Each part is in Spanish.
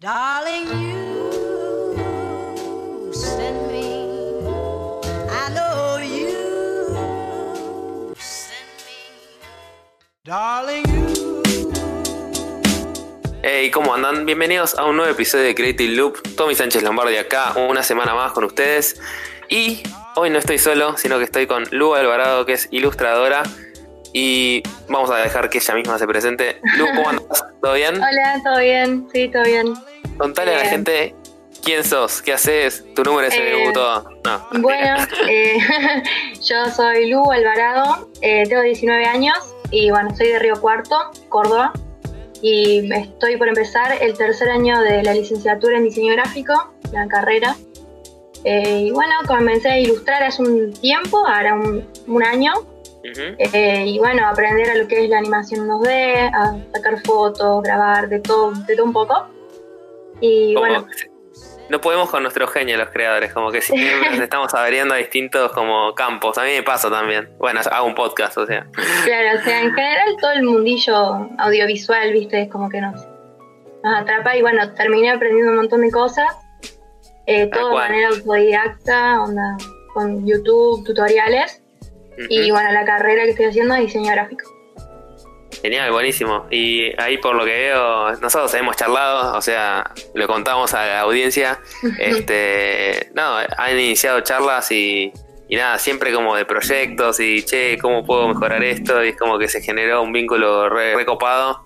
Darling, you send me. I know you send me. Darling, you. Hey, ¿cómo andan? Bienvenidos a un nuevo episodio de Creative Loop. Tommy Sánchez Lombardi acá, una semana más con ustedes. Y hoy no estoy solo, sino que estoy con Lu Alvarado, que es ilustradora. Y vamos a dejar que ella misma se presente. Lu, ¿cómo andas? ¿Todo bien? Hola, ¿todo bien? Sí, todo bien. Contale a la Bien. gente quién sos, qué haces, tu número de Eh, CBU, todo. No, Bueno, eh, yo soy Lu Alvarado, eh, tengo 19 años y bueno, soy de Río Cuarto, Córdoba. Y estoy por empezar el tercer año de la licenciatura en diseño gráfico, la carrera. Eh, y bueno, comencé a ilustrar hace un tiempo, ahora un, un año. Eh, y bueno, aprender a lo que es la animación 2D, a sacar fotos, grabar, de todo, de todo un poco. Y Como bueno, que no podemos con nuestro genio los creadores, como que siempre nos estamos abriendo a distintos como campos. A mí me pasa también. Bueno, hago un podcast, o sea. Claro, o sea, en general todo el mundillo audiovisual, viste, es como que nos, nos atrapa y bueno, terminé aprendiendo un montón de cosas, eh, todo de manera autodidacta, onda, con YouTube, tutoriales y bueno, la carrera que estoy haciendo es diseño gráfico. Genial, buenísimo. Y ahí por lo que veo, nosotros hemos charlado, o sea, lo contamos a la audiencia. Este, no, han iniciado charlas y, y nada, siempre como de proyectos y che, ¿cómo puedo mejorar esto? Y es como que se generó un vínculo re- recopado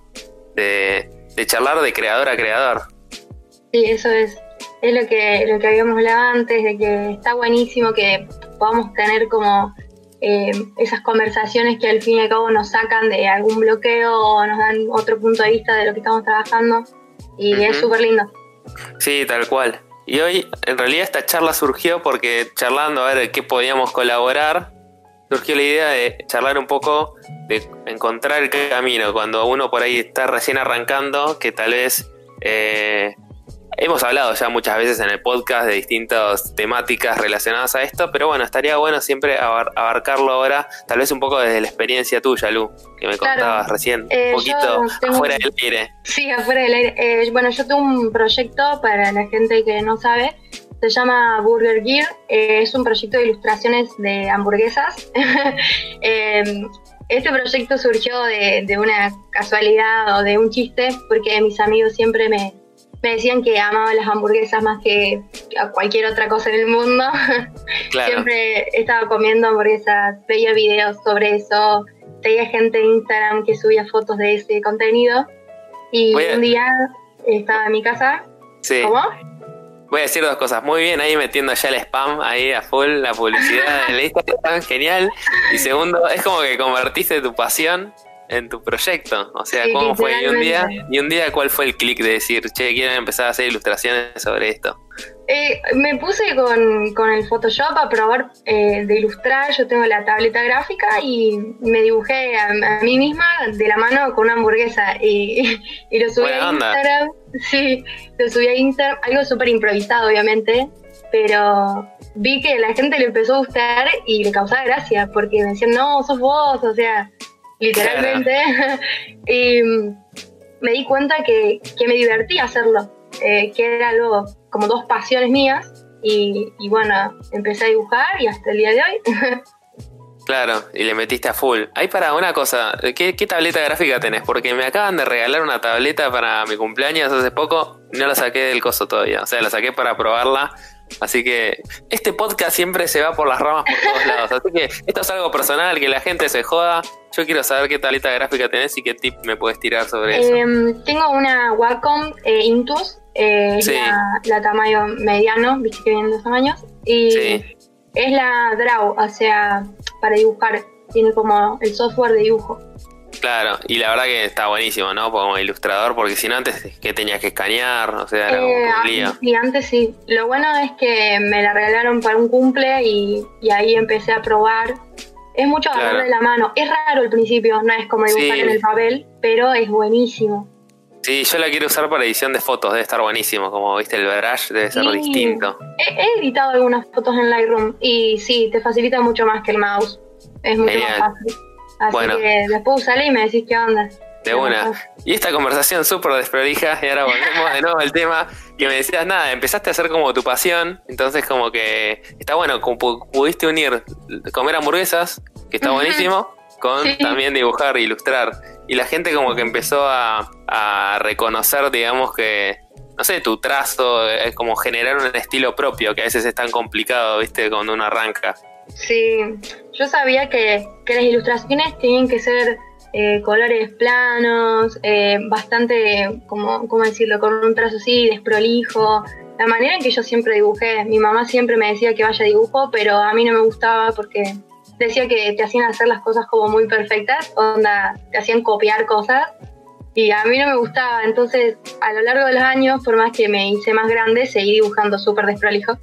de, de charlar de creador a creador. Sí, eso es, es lo que, lo que habíamos hablado antes, de que está buenísimo que podamos tener como eh, esas conversaciones que al fin y al cabo nos sacan de algún bloqueo o nos dan otro punto de vista de lo que estamos trabajando y es súper lindo. Sí, tal cual. Y hoy, en realidad, esta charla surgió porque charlando a ver qué podíamos colaborar, surgió la idea de charlar un poco, de encontrar el camino cuando uno por ahí está recién arrancando, que tal vez eh, hemos hablado ya muchas veces en el podcast de distintas temáticas relacionadas a esto, pero bueno, estaría bueno siempre abar- abarcarlo ahora, tal vez un poco desde la experiencia tuya, Lu, que me Claro. contabas recién, Eh, un poquito tengo- afuera del aire. Sí, afuera del aire. Eh, bueno, yo tengo un proyecto para la gente que no sabe. Se llama Burger Gear. Eh, es un proyecto de ilustraciones de hamburguesas. Eh, este proyecto surgió de, de una casualidad o de un chiste, porque mis amigos siempre me, me decían que amaban las hamburguesas más que a cualquier otra cosa en el mundo. Claro. Siempre estaba comiendo hamburguesas, veía videos sobre eso, veía gente en Instagram que subía fotos de ese contenido. Y a- un día estaba en mi casa, Sí. ¿cómo? Voy a decir dos cosas. Muy bien, ahí metiendo ya el spam, ahí a full, la publicidad en el Instagram, genial. Y segundo, es como que convertiste tu pasión en tu proyecto. O sea, Sí, ¿cómo fue? Y un día, y un día ¿cuál fue el clic de decir, che, quiero empezar a hacer ilustraciones sobre esto? Eh, me puse con, con el Photoshop a probar eh, de ilustrar. Yo tengo la tableta gráfica y me dibujé a, a mí misma de la mano con una hamburguesa y, y lo subí Buena a onda. Instagram. Sí, lo subí a Instagram, algo súper improvisado, obviamente, pero vi que la gente le empezó a gustar y le causaba gracia porque me decían, no, sos vos, o sea, literalmente. y me di cuenta que, que me divertía hacerlo, eh, que era algo como dos pasiones mías. Y, y bueno, empecé a dibujar y hasta el día de hoy. Claro, y le metiste a full. Ahí para una cosa, ¿qué, qué tableta gráfica tenés? Porque me acaban de regalar una tableta para mi cumpleaños hace poco, no la saqué del coso todavía, o sea, la saqué para probarla. Así que este podcast siempre se va por las ramas por todos lados. Así que esto es algo personal, que la gente se joda. Yo quiero saber qué tableta gráfica tenés y qué tip me puedes tirar sobre eso. Em, tengo una Wacom eh, Intus, eh, Sí. la, la tamaño mediano, viste que vienen dos tamaños. Y Sí. es la Draw, o sea, para dibujar. Tiene como el software de dibujo. Claro, y la verdad que está buenísimo, ¿no? Como ilustrador, porque si no antes que tenías que escanear, o sea, era Eh, un lío. y antes sí. Lo bueno es que me la regalaron para un cumple y, y ahí empecé a probar. Es mucho Claro. agarrarle la mano. Es raro al principio, no es como dibujar Sí. en el papel, pero es buenísimo. Sí, yo la quiero usar para edición de fotos, debe estar buenísimo. Como viste, el brush debe ser Sí. distinto. He, he editado algunas fotos en Lightroom y sí, te facilita mucho más que el mouse. Es mucho Genial. más fácil. Así Bueno. que después usale y me decís qué onda. De una. Y esta conversación súper desprolija, y ahora volvemos de nuevo al tema, que me decías, nada, empezaste a hacer como tu pasión, entonces como que está bueno, como pu- pudiste unir comer hamburguesas, que está buenísimo, con Sí. también dibujar e ilustrar. Y la gente como que empezó a, a reconocer, digamos que, no sé, tu trazo, es como generar un estilo propio, que a veces es tan complicado, viste, cuando uno arranca. Sí, yo sabía que, que las ilustraciones tenían que ser eh, colores planos, eh, bastante, como, ¿cómo decirlo?, con un trazo así, desprolijo. La manera en que yo siempre dibujé, mi mamá siempre me decía que vaya a dibujo, pero a mí no me gustaba porque decía que te hacían hacer las cosas como muy perfectas, onda, te hacían copiar cosas. Y a mí no me gustaba, entonces a lo largo de los años, por más que me hice más grande, seguí dibujando súper desprolijo.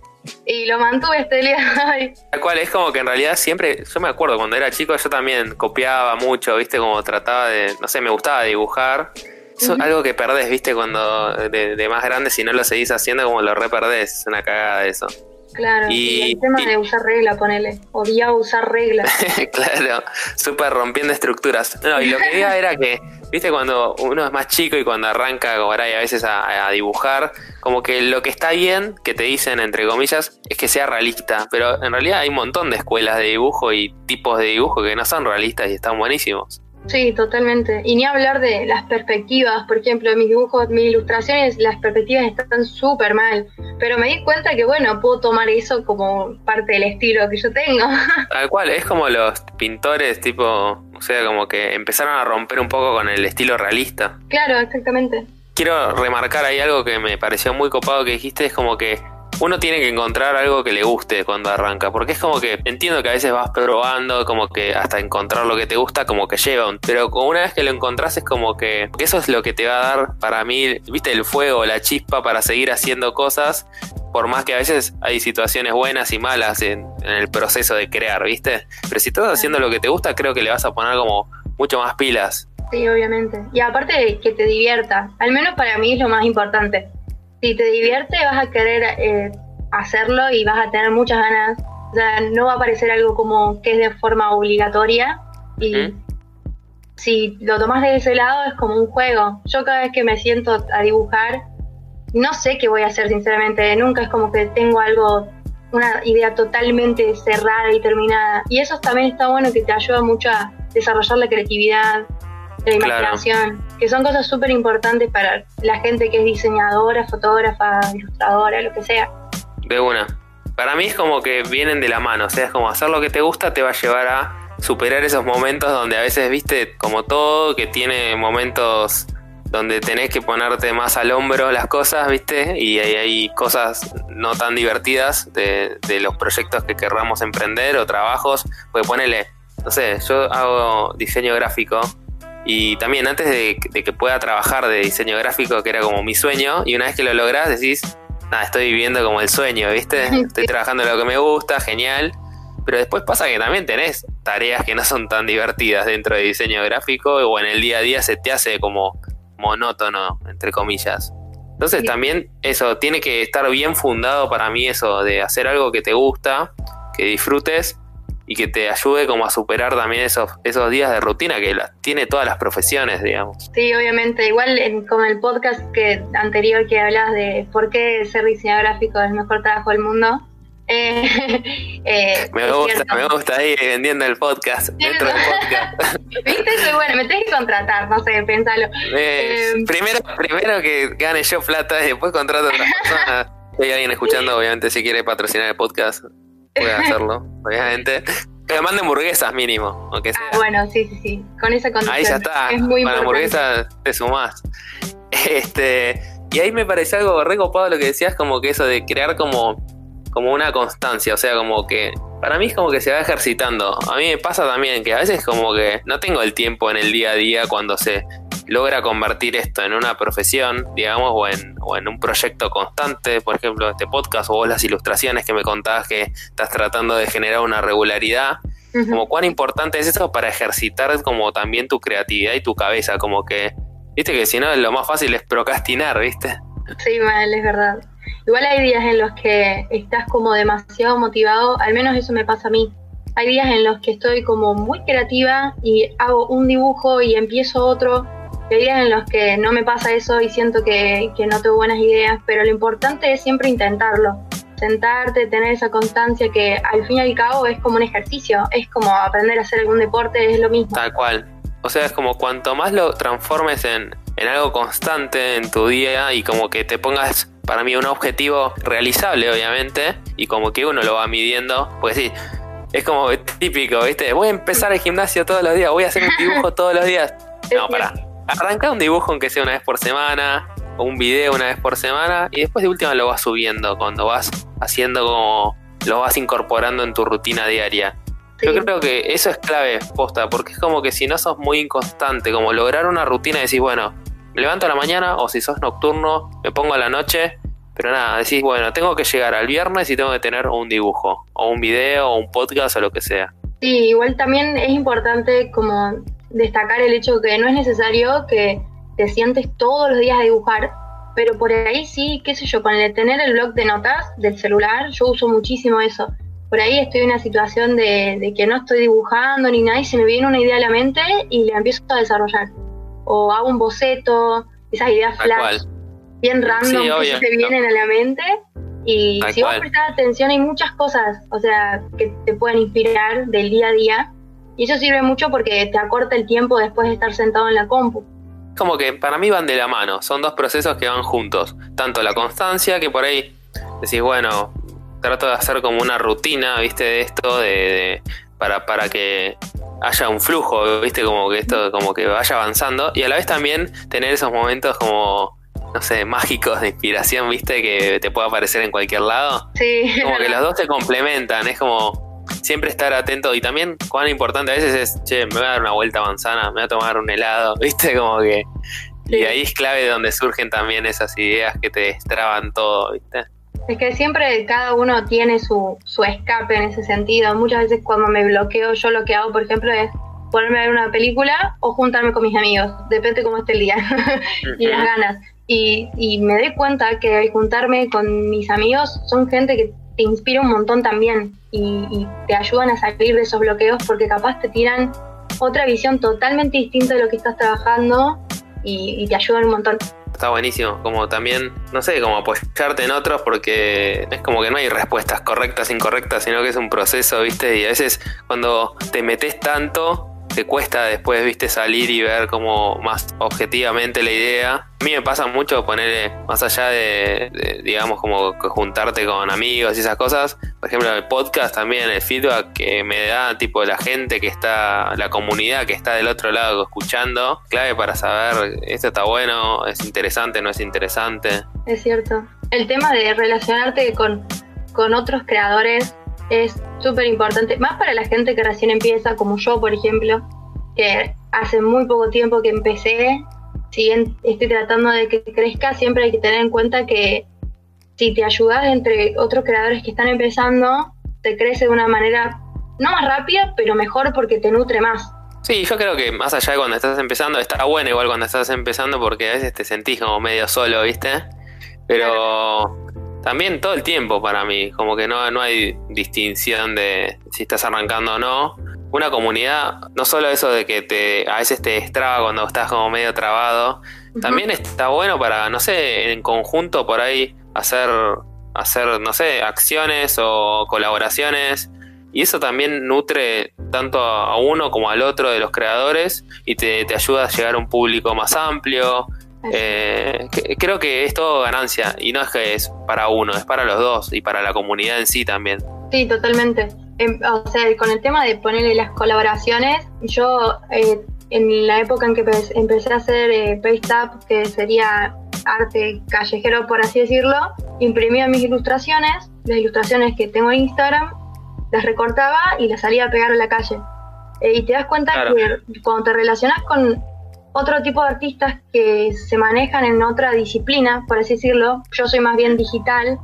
Y lo mantuve hasta el día hoy. Tal cual, es como que en realidad siempre, yo me acuerdo cuando era chico, yo también copiaba mucho, viste, como trataba de, no sé, me gustaba dibujar. Es algo que perdés, viste, cuando de, de más grande, si no lo seguís haciendo, como lo reperdés, es una cagada eso. Claro, Y- y, el tema y- de usar regla, ponele. Odiaba usar regla. claro, súper rompiendo estructuras. No, y lo que diga era que, viste, cuando uno es más chico y cuando arranca, ahora y a veces a, a dibujar, como que lo que está bien, que te dicen entre comillas, es que sea realista. Pero en realidad hay un montón de escuelas de dibujo y tipos de dibujo que no son realistas y están buenísimos. Sí, totalmente. Y ni hablar de las perspectivas. Por ejemplo, mis dibujos, mis ilustraciones, las perspectivas están súper mal. Pero me di cuenta que, bueno, puedo tomar eso como parte del estilo que yo tengo. Tal cual, es como los pintores, tipo, o sea, como que empezaron a romper un poco con el estilo realista. claro, exactamente. quiero remarcar ahí algo que me pareció muy copado que dijiste, es como que uno tiene que encontrar algo que le guste cuando arranca, porque es como que entiendo que a veces vas probando, como que hasta encontrar lo que te gusta, como que lleva, un- pero como una vez que lo encontrás es como que que eso es lo que te va a dar para mí, viste, el fuego, la chispa para seguir haciendo cosas, por más que a veces hay situaciones buenas y malas en, en el proceso de crear, viste, pero si estás haciendo lo que te gusta, creo que le vas a poner como mucho más pilas. Sí, obviamente. Y aparte que te divierta, al menos para mí es lo más importante. Si te divierte vas a querer eh, hacerlo y vas a tener muchas ganas. O sea, no va a parecer algo como que es de forma obligatoria. Y si lo tomas de ese lado es como un juego. Yo cada vez que me siento a dibujar, no sé qué voy a hacer sinceramente. Nunca es como que tengo algo, una idea totalmente cerrada y terminada. Y eso también está bueno que te ayuda mucho a desarrollar la creatividad, la Claro. imaginación, que son cosas súper importantes para la gente que es diseñadora, fotógrafa, ilustradora, lo que sea. De una. Para mí es como que vienen de la mano, o sea, es como hacer lo que te gusta te va a llevar a superar esos momentos donde a veces, viste, como todo, que tiene momentos donde tenés que ponerte más al hombro las cosas, viste, y hay, hay cosas no tan divertidas de, de los proyectos que querramos emprender o trabajos, pues ponele, no sé, yo hago diseño gráfico y también antes de, de que pueda trabajar de diseño gráfico, que era como mi sueño, y una vez que lo lográs decís, nada, estoy viviendo como el sueño, ¿viste? Estoy trabajando lo que me gusta, genial. Pero después pasa que también tenés tareas que no son tan divertidas dentro de diseño gráfico o en el día a día se te hace como monótono, entre comillas. Entonces Sí. también eso, tiene que estar bien fundado para mí eso de hacer algo que te gusta, que disfrutes y que te ayude como a superar también esos, esos días de rutina que las tiene todas las profesiones, digamos. Sí, obviamente. Igual en, como el podcast que anterior que hablas de por qué ser diseñador gráfico es el mejor trabajo del mundo. eh, eh, Me gusta, me gusta ahí vendiendo el podcast, dentro del podcast. ¿Viste? Soy bueno, me tenés que contratar, no sé, pensalo. Eh, Eh, primero, primero que gane yo plata y después contrato a otras personas. Si hay alguien escuchando, obviamente, si quiere patrocinar el podcast, puede hacerlo, obviamente. Que me mande hamburguesas mínimo, aunque sea. Ah, bueno, sí, sí, sí. Con esa condición. Ahí ya está. Es muy Para la importante. hamburguesa te sumás. Este, y ahí me pareció algo recopado lo que decías, como que eso de crear como, como una constancia. O sea, como que para mí es como que se va ejercitando. A mí me pasa también que a veces como que no tengo el tiempo en el día a día cuando se logra convertir esto en una profesión, digamos, o en, o en un proyecto constante, por ejemplo, este podcast o vos las ilustraciones que me contabas que estás tratando de generar una regularidad como cuán importante es eso para ejercitar como también tu creatividad y tu cabeza, como que, viste que si no lo más fácil es procrastinar, viste. Sí, mal, es verdad. Igual hay días en los que estás como demasiado motivado, al menos eso me pasa a mí. Hay días en los que estoy como muy creativa y hago un dibujo y empiezo otro que hay días en los que no me pasa eso y siento que, que no tengo buenas ideas, pero lo importante es siempre intentarlo. Sentarte, tener esa constancia que al fin y al cabo es como un ejercicio, es como aprender a hacer algún deporte, es lo mismo. Tal cual. O sea, es como cuanto más lo transformes en, en algo constante en tu día y como que te pongas para mí un objetivo realizable, obviamente, y como que uno lo va midiendo, porque sí, es como típico, ¿viste? Voy a empezar el gimnasio todos los días, voy a hacer un dibujo todos los días. No, para. Arranca un dibujo aunque sea una vez por semana, o un video una vez por semana, y después de última lo vas subiendo cuando vas haciendo como lo vas incorporando en tu rutina diaria. Yo creo que eso es clave, posta, porque es como que si no sos muy inconstante, como lograr una rutina y decís, bueno, me levanto a la mañana, o si sos nocturno, me pongo a la noche, pero nada, decís, bueno, tengo que llegar al viernes y tengo que tener un dibujo, o un video, o un podcast, o lo que sea. Sí, igual también es importante como destacar el hecho que no es necesario que te sientes todos los días a dibujar, pero por ahí sí, qué sé yo, con el tener el blog de notas del celular, yo uso muchísimo eso por ahí estoy en una situación de, que no estoy dibujando ni nada y se me viene una idea a la mente y la empiezo a desarrollar. O hago un boceto, esas ideas flash, bien random que se vienen a la mente. Y si vos prestás atención hay muchas cosas, o sea, que te pueden inspirar del día a día. Y eso sirve mucho porque te acorta el tiempo después de estar sentado en la compu. Como que para mí van de la mano, son dos procesos que van juntos. Tanto la constancia, que por ahí decís, bueno, trato de hacer como una rutina, viste, de esto, de, para, para que haya un flujo, viste, como que esto como que vaya avanzando y a la vez también tener esos momentos como no sé, mágicos de inspiración, viste, que te pueda aparecer en cualquier lado. Sí. Como que los dos se complementan, es como siempre estar atento y también cuán importante a veces es, che, me voy a dar una vuelta a manzana, me voy a tomar un helado, viste, como que... Y ahí es clave donde surgen también esas ideas que te destraban todo, viste. Es que siempre cada uno tiene su, su escape en ese sentido. Muchas veces cuando me bloqueo, yo lo que hago, por ejemplo, es ponerme a ver una película o juntarme con mis amigos, depende cómo esté el día y las ganas. Y, y, me doy cuenta que al juntarme con mis amigos son gente que te inspira un montón también y, y, te ayudan a salir de esos bloqueos porque capaz te tiran otra visión totalmente distinta de lo que estás trabajando y, y te ayudan un montón está buenísimo. Como también, no sé, como apoyarte en otros porque es como que no hay respuestas correctas, incorrectas, sino que es un proceso, ¿viste? Y a veces cuando te metes tanto, te cuesta después, viste, salir y ver como más objetivamente la idea. A mí me pasa mucho poner, más allá de, digamos, como juntarte con amigos y esas cosas. Por ejemplo, el podcast también, el feedback que me da, tipo, la gente que está, la comunidad que está del otro lado escuchando, clave para saber, esto está bueno, es interesante, no es interesante. Es cierto. El tema de relacionarte con, con otros creadores es súper importante, más para la gente que recién empieza, como yo, por ejemplo, que hace muy poco tiempo que empecé, si bien estoy tratando de que crezca, siempre hay que tener en cuenta que si te ayudas entre otros creadores que están empezando, te crece de una manera no más rápida, pero mejor porque te nutre más. Sí, yo creo que más allá de cuando estás empezando, está bueno igual cuando estás empezando porque a veces te sentís como medio solo, ¿viste? Pero también todo el tiempo para mí, como que no, no hay distinción de si estás arrancando o no. Una comunidad, no solo eso de que te a veces te destraba cuando estás como medio trabado, también está bueno para, no sé, en conjunto por ahí hacer, hacer, no sé, acciones o colaboraciones. Y eso también nutre tanto a uno como al otro de los creadores y te, te ayuda a llegar a un público más amplio, eh, creo que es todo ganancia y no es que es para uno, es para los dos y para la comunidad en sí también. Sí, totalmente. Em, o sea, con el tema de ponerle las colaboraciones, yo eh, en la época en que empecé a hacer eh, Paste Up, que sería arte callejero por así decirlo, imprimía mis ilustraciones, las ilustraciones que tengo en Instagram, las recortaba y las salía a pegar a la calle. Eh, y te das cuenta que cuando te relacionas con otro tipo de artistas que se manejan en otra disciplina, por así decirlo. Yo soy más bien digital.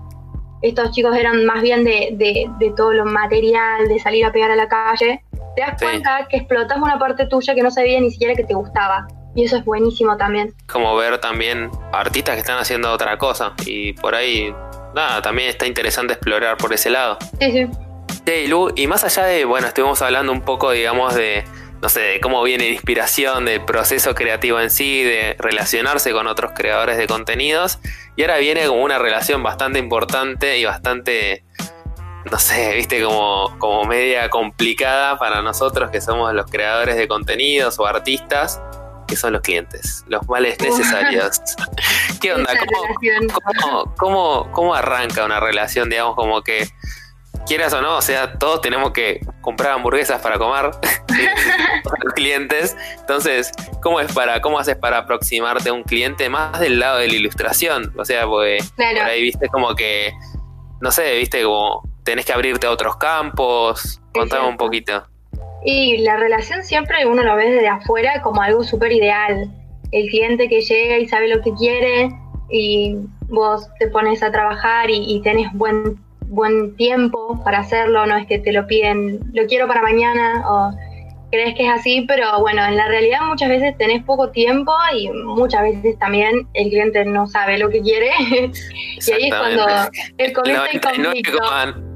Estos chicos eran más bien de, de, todo lo material, de salir a pegar a la calle. Te das cuenta que explotas una parte tuya que no sabía ni siquiera que te gustaba. Y eso es buenísimo también. Como ver también artistas que están haciendo otra cosa. Y por ahí, nada, también está interesante explorar por ese lado. Sí, sí. Sí, Lu, y más allá de, bueno, estuvimos hablando un poco, digamos, de, no sé, de cómo viene inspiración, del proceso creativo en sí, de relacionarse con otros creadores de contenidos. Y ahora viene como una relación bastante importante y bastante, no sé, viste, como, como media complicada para nosotros que somos los creadores de contenidos o artistas, que son los clientes, los males necesarios. ¿Qué onda? ¿Cómo, cómo, cómo, cómo arranca una relación, digamos, como que quieras o no, o sea, todos tenemos que comprar hamburguesas para comer para los clientes. Entonces, ¿cómo es para, cómo haces para aproximarte a un cliente más del lado de la ilustración? O sea, porque Claro. por ahí viste como que, no sé, viste como tenés que abrirte a otros campos. Contame un poquito. Y la relación siempre uno lo ve desde afuera como algo súper ideal. El cliente que llega y sabe lo que quiere y vos te pones a trabajar y, y tenés buen, buen tiempo para hacerlo, no es que te lo piden, lo quiero para mañana o crees que es así, pero bueno, en la realidad muchas veces tenés poco tiempo y muchas veces también el cliente no sabe lo que quiere y ahí es cuando el comienza el conflicto.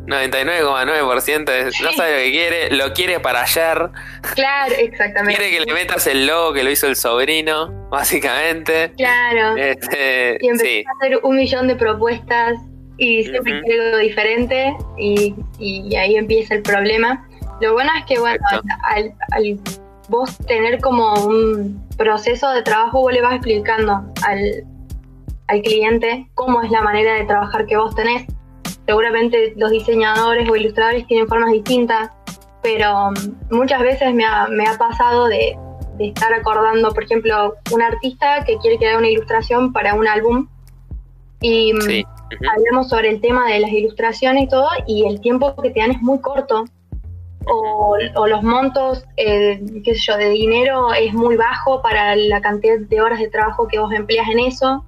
99,9% es- no sabe lo que quiere, lo quiere para ayer, Claro, exactamente. quiere que le metas el logo que lo hizo el sobrino, básicamente. Claro. Este, Y empecé sí, a hacer un millón de propuestas y siempre quiero algo diferente y, y ahí empieza el problema. Lo bueno es que, bueno, al, al vos tener como un proceso de trabajo, vos le vas explicando al, al cliente cómo es la manera de trabajar que vos tenés. Seguramente los diseñadores o ilustradores tienen formas distintas, pero mm, muchas veces me ha, me ha pasado de, de estar acordando, por ejemplo, un artista que quiere crear una ilustración para un álbum y mm, sí. Hablamos sobre el tema de las ilustraciones y todo, y el tiempo que te dan es muy corto. O, o los montos, eh, qué sé yo, de dinero es muy bajo para la cantidad de horas de trabajo que vos empleas en eso.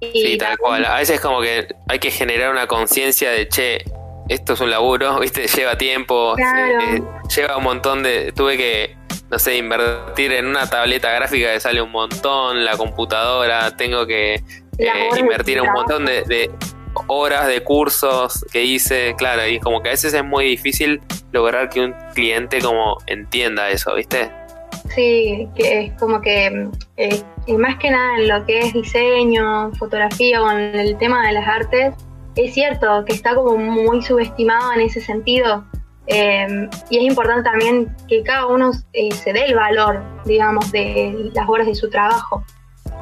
Y Sí, tal cual. A veces como que hay que generar una conciencia de, che, esto es un laburo, viste, lleva tiempo, Claro. eh, lleva un montón de... Tuve que, no sé, invertir en una tableta gráfica que sale un montón, la computadora, tengo que eh, invertir un montón de, de horas de cursos que hice, claro, y como que a veces es muy difícil lograr que un cliente como entienda eso, ¿viste? Sí, que es como que, eh, y más que nada en lo que es diseño, fotografía o en el tema de las artes, es cierto que está como muy subestimado en ese sentido. eh, y es importante también que cada uno eh, se dé el valor, digamos, de las horas de su trabajo.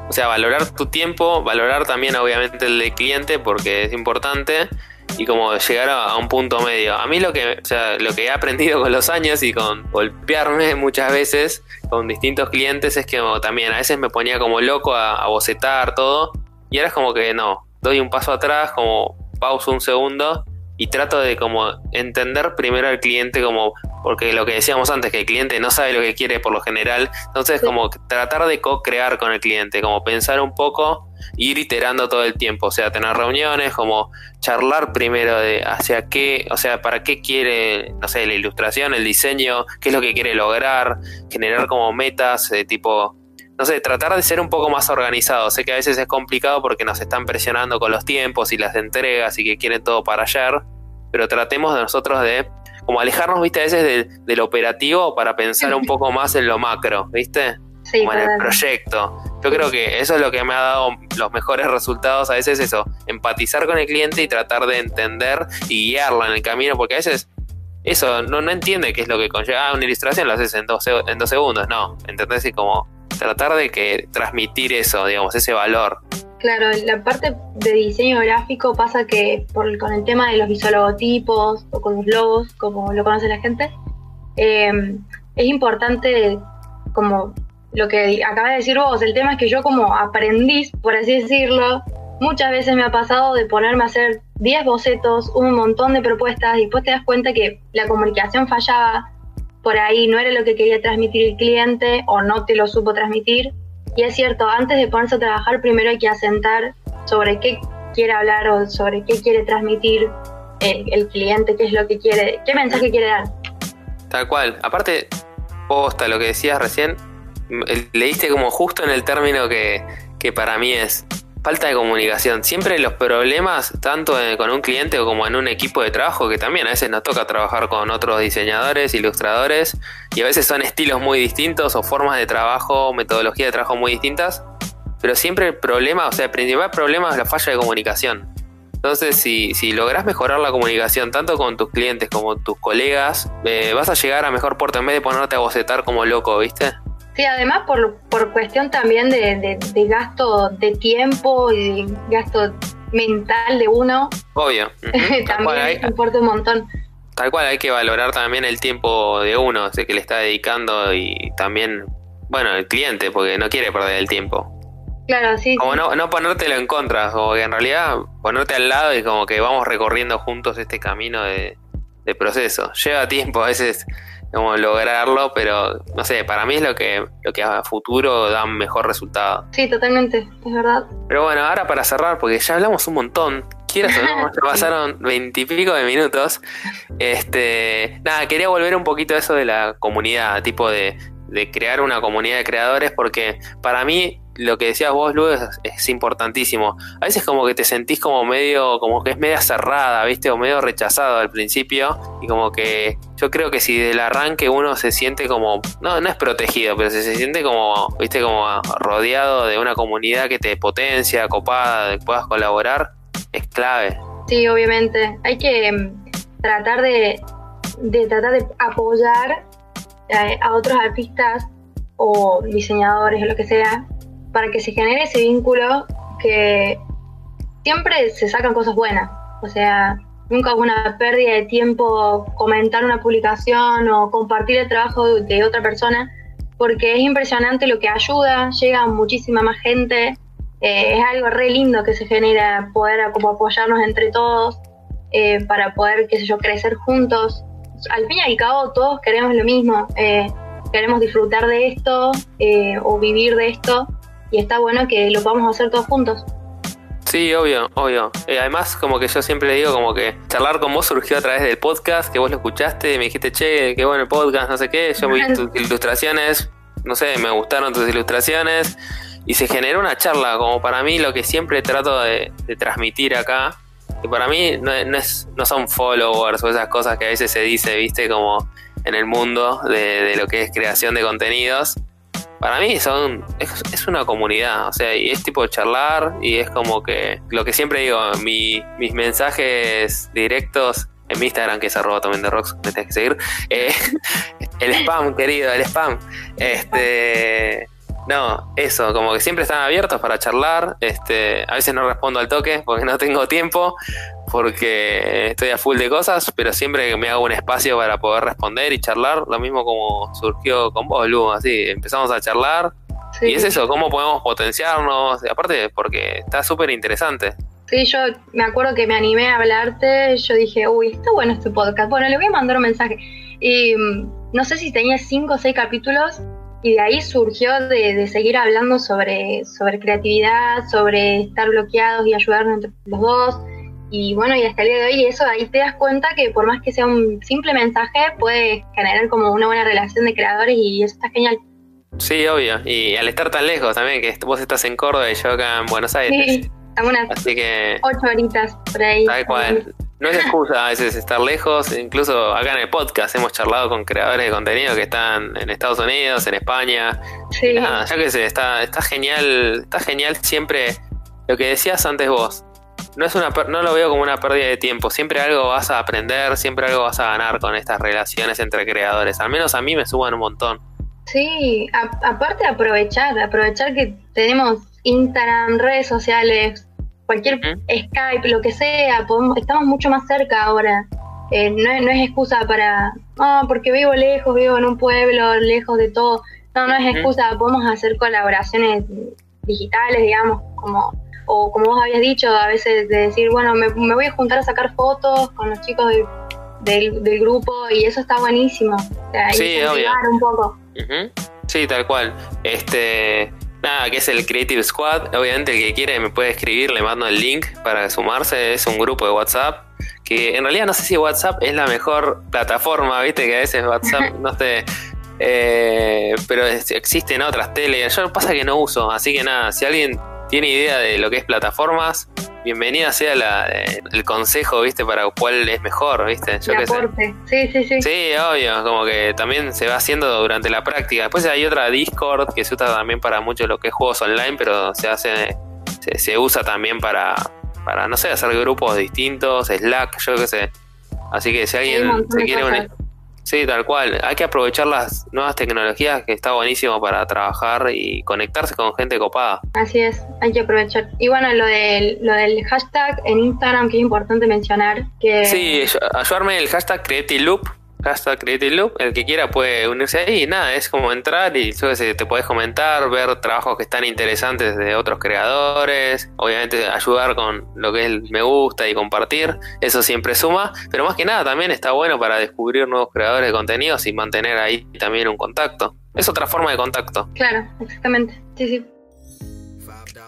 O sea, valorar tu tiempo, valorar también obviamente el del cliente porque es importante y como llegar a, un punto medio. A mí lo que, o sea, lo que he aprendido con los años y con golpearme muchas veces con distintos clientes es que también a veces me ponía como loco a, a bocetar todo y ahora es como que no, doy un paso atrás, como pauso un segundo y trato de como entender primero al cliente como porque lo que decíamos antes que el cliente no sabe lo que quiere por lo general entonces Sí. como tratar de co-crear con el cliente como pensar un poco ir iterando todo el tiempo o sea tener reuniones como charlar primero de hacia qué o sea para qué quiere no sé la ilustración el diseño qué es lo que quiere lograr generar como metas de tipo no sé, tratar de ser un poco más organizado. Sé que a veces es complicado porque nos están presionando con los tiempos y las entregas y que quieren todo para ayer, pero tratemos de nosotros de como alejarnos, viste, a veces del, del operativo para pensar un poco más en lo macro, viste, Sí, como en el proyecto. Yo creo que eso es lo que me ha dado los mejores resultados, a veces eso, empatizar con el cliente y tratar de entender y guiarlo en el camino, porque a veces eso no, no entiende qué es lo que conlleva Ah, una ilustración, lo haces en dos, en dos segundos, no, ¿entendés? Y como tratar de que transmitir eso, digamos, ese valor. Claro, la parte de diseño gráfico pasa que por, con el tema de los visualogotipos o con los logos, como lo conoce la gente, eh, es importante, como lo que acabas de decir vos, el tema es que yo como aprendiz, por así decirlo, muchas veces me ha pasado de ponerme a hacer 10 bocetos, un montón de propuestas y después te das cuenta que la comunicación fallaba, por ahí no era lo que quería transmitir el cliente o no te lo supo transmitir. Y es cierto, antes de ponerse a trabajar, primero hay que asentar sobre qué quiere hablar o sobre qué quiere transmitir el, el cliente, qué es lo que quiere, qué mensaje quiere dar. Tal cual. Aparte, posta, lo que decías recién, leíste como justo en el término que, que para mí es. Falta de comunicación. Siempre los problemas, tanto con un cliente como en un equipo de trabajo, que también a veces nos toca trabajar con otros diseñadores, ilustradores, y a veces son estilos muy distintos o formas de trabajo, metodología de trabajo muy distintas, pero siempre el problema, o sea, el principal problema es la falla de comunicación. Entonces, si, si lográs mejorar la comunicación tanto con tus clientes como tus colegas, eh, vas a llegar a mejor puerto en vez de ponerte a bocetar como loco, ¿viste? Sí, además por, por cuestión también de, de- de gasto de tiempo y gasto mental de uno, Obvio. También hay, importa un montón. tal cual hay que valorar también el tiempo de uno, que le está dedicando y también, bueno, el cliente, porque no quiere perder el tiempo. Claro, sí. Como no, no ponértelo en contra, como que en realidad ponerte al lado y como que vamos recorriendo juntos este camino de, de proceso. Lleva tiempo a veces como lograrlo, pero no sé, para mí es lo que, lo que a futuro da un mejor resultado. Sí, totalmente, es verdad. Pero bueno, ahora para cerrar, porque ya hablamos un montón. Quieras o no, ya pasaron veintipico de minutos. Este, nada, quería volver un poquito a eso de la comunidad, tipo de, de crear una comunidad de creadores, porque para mí lo que decías vos, Lu, es, es importantísimo. A veces como que te sentís como medio, como que es media cerrada, ¿viste? O medio rechazado al principio. Y como que yo creo que si del arranque uno se siente como, no, no es protegido, pero se, se siente como, ¿viste? Como rodeado de una comunidad que te potencia, copada, que puedas colaborar, es clave. Sí, obviamente. Hay que mm, tratar de, de tratar de apoyar eh, a otros artistas o diseñadores o lo que sea para que se genere ese vínculo que siempre se sacan cosas buenas. O sea, nunca es una pérdida de tiempo comentar una publicación o compartir el trabajo de otra persona, porque es impresionante lo que ayuda, llega muchísima más gente, eh, es algo re lindo que se genera poder como apoyarnos entre todos eh, para poder, qué sé yo, crecer juntos. Al fin y al cabo todos queremos lo mismo, eh, queremos disfrutar de esto o vivir de esto y está bueno que lo podamos hacer todos juntos. Sí, obvio, obvio. Eh, además, como que yo siempre le digo, como que charlar con vos surgió a través del podcast, que vos lo escuchaste, me dijiste, che, qué bueno el podcast, no sé qué. Yo vi tus ilustraciones, no sé, me gustaron tus ilustraciones, y se generó una charla, como para mí lo que siempre trato de, de transmitir acá, que para mí no, no es, no son followers o esas cosas que a veces se dice, viste, como en el mundo de, de lo que es creación de contenidos para mí son es, una comunidad, o sea, y es tipo charlar y es como que lo que siempre digo, mi, mis mensajes directos en mi Instagram, que es arroba también de rocks, me tenés que seguir, eh, el spam, querido, el spam, este... No, eso, como que siempre están abiertos para charlar. Este, a veces no respondo al toque porque no tengo tiempo, porque estoy a full de cosas, pero siempre que me hago un espacio para poder responder y charlar, lo mismo como surgió con vos, Lu, así, empezamos a charlar. Sí. Y es eso, cómo podemos potenciarnos, aparte porque está súper interesante. Sí, yo me acuerdo que me animé a hablarte, yo dije, uy, está bueno este podcast, bueno, le voy a mandar un mensaje. Y mm, no sé si tenía cinco o seis capítulos, y de ahí surgió de, de seguir hablando sobre, sobre creatividad, sobre estar bloqueados y ayudarnos entre los dos. Y bueno, y hasta el día de hoy eso ahí te das cuenta que por más que sea un simple mensaje, puede generar como una buena relación de creadores y eso está genial. Sí, obvio. Y al estar tan lejos también, que vos estás en Córdoba y yo acá en Buenos Aires. Sí, algunas Así que ocho horitas por ahí. Tal cual. No es excusa a veces estar lejos, incluso acá en el podcast hemos charlado con creadores de contenido que están en Estados Unidos, en España. Sí, Nada, yo qué sé, está, está genial, está genial siempre lo que decías antes vos. No es una no lo veo como una pérdida de tiempo, siempre algo vas a aprender, siempre algo vas a ganar con estas relaciones entre creadores. Al menos a mí me suban un montón. Sí, a- aparte aprovechar, aprovechar que tenemos Instagram, redes sociales, cualquier. Skype, lo que sea, podemos- estamos mucho más cerca ahora. Eh, no, es, no es excusa para, ah, porque vivo lejos, vivo en un pueblo, lejos de todo. No, no es excusa, podemos hacer colaboraciones digitales, digamos, como, o como vos habías dicho, a veces de decir, bueno, me, me voy a juntar a sacar fotos con los chicos de- del, del grupo y eso está buenísimo. O sea, Sí, obvio. un poco. Ujú. Sí, tal cual. Este, nada, que es el Creative Squad. Obviamente el que quiere me puede escribir, le mando el link para sumarse. Es un grupo de WhatsApp. Que en realidad no sé si WhatsApp es la mejor plataforma, viste que a veces WhatsApp no sé. eh, pero existen otras tele. Yo pasa que no uso, así que nada, si alguien tiene idea de lo que es plataformas, bienvenida sea la, eh, el consejo, ¿viste? Para cuál es mejor, ¿viste? Yo qué sé. Sí, sí, sí. Sí, obvio, como que también se va haciendo durante la práctica. Después hay otra Discord que se usa también para mucho lo que es juegos online, pero se hace, se, se usa también para, para, no sé, hacer grupos distintos, Slack, yo qué sé. Así que si alguien se quiere unir. Sí, tal cual. Hay que aprovechar las nuevas tecnologías que está buenísimo para trabajar y conectarse con gente copada. Así es, hay que aprovechar. Y bueno, lo del, lo del hashtag en Instagram, que es importante mencionar, que Sí, ayu- ayudarme el hashtag Creative Loop. Hashtag Creative Loop. El que quiera puede unirse ahí. Y nada, es como entrar y te puedes comentar, ver trabajos que están interesantes de otros creadores. Obviamente ayudar con lo que es el me gusta y compartir. Eso siempre suma. Pero más que nada también está bueno para descubrir nuevos creadores de contenidos y mantener ahí también un contacto. Es otra forma de contacto. claro, exactamente. Sí, sí.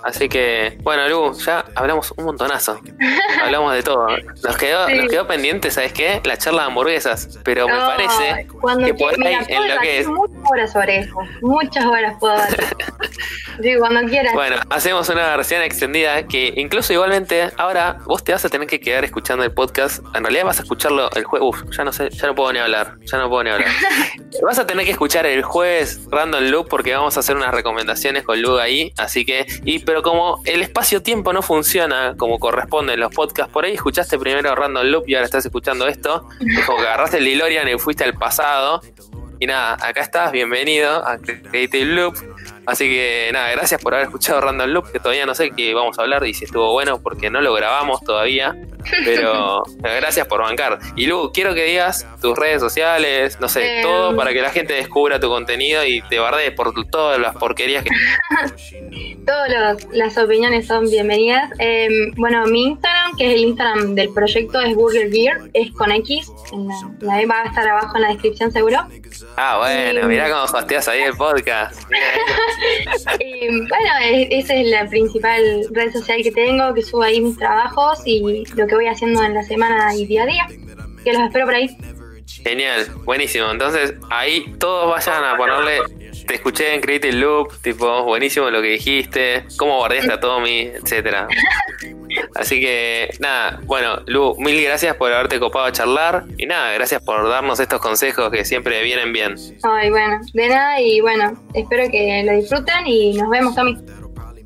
Así que, bueno, Lu, ya hablamos un montonazo. Hablamos de todo. Nos quedó, Sí. nos quedó pendiente, ¿sabes qué? La charla de hamburguesas. Pero me parece que por ahí, mira, puedo en lo que debatir es. muchas horas sobre eso. Muchas horas puedo sí, cuando quieras. Bueno, hacemos una versión extendida que incluso igualmente ahora vos te vas a tener que quedar escuchando el podcast. En realidad vas a escucharlo el jueves. Uf, ya no sé, ya no puedo ni hablar. Ya no puedo ni hablar. vas a tener que escuchar el jueves Random Loop porque vamos a hacer unas recomendaciones con Lu ahí. Así que, y pero como el espacio-tiempo no funciona como corresponde en los podcasts, por ahí escuchaste primero Random Loop y ahora estás escuchando esto. Es como que agarraste el DeLorean y fuiste al pasado. Y nada, acá estás, bienvenido a Creative Loop. Así que nada, gracias por haber escuchado Random Loop, que todavía no sé qué vamos a hablar y si estuvo bueno porque no lo grabamos todavía. Pero gracias por bancar. Y Lu, quiero que digas tus redes sociales, no sé, Eh, todo para que la gente descubra tu contenido y te bardees por todas las porquerías que... Todas las opiniones son bienvenidas. Eh, bueno, mi Instagram, que es el Instagram del proyecto, es Burger Beer, es con X. En la, la E va a estar abajo en la descripción seguro. Ah, bueno, Sí. mirá cómo hosteas ahí el podcast. Y bueno, e- esa es la principal red social que tengo, que subo ahí mis trabajos y lo que voy haciendo en la semana y día a día. Que los espero por ahí. Genial, buenísimo. Entonces, ahí todos vayan a ponerle. Te escuché en Creative Loop, tipo, buenísimo lo que dijiste, cómo guardaste a Tommy, etcétera. Así que, nada, bueno, Lu, mil gracias por haberte copado a charlar. Y nada, gracias por darnos estos consejos que siempre vienen bien. Ay, bueno, de nada y bueno, espero que lo disfruten y nos vemos, Tommy.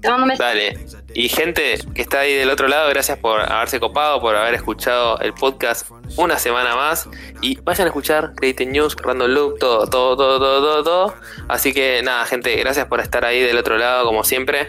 Beso. Dale. Y gente que está ahí del otro lado, gracias por haberse copado, por haber escuchado el podcast una semana más. Y vayan a escuchar Creative News, Random Loop, todo, todo, todo, todo, todo. Así que nada, gente, gracias por estar ahí del otro lado, como siempre.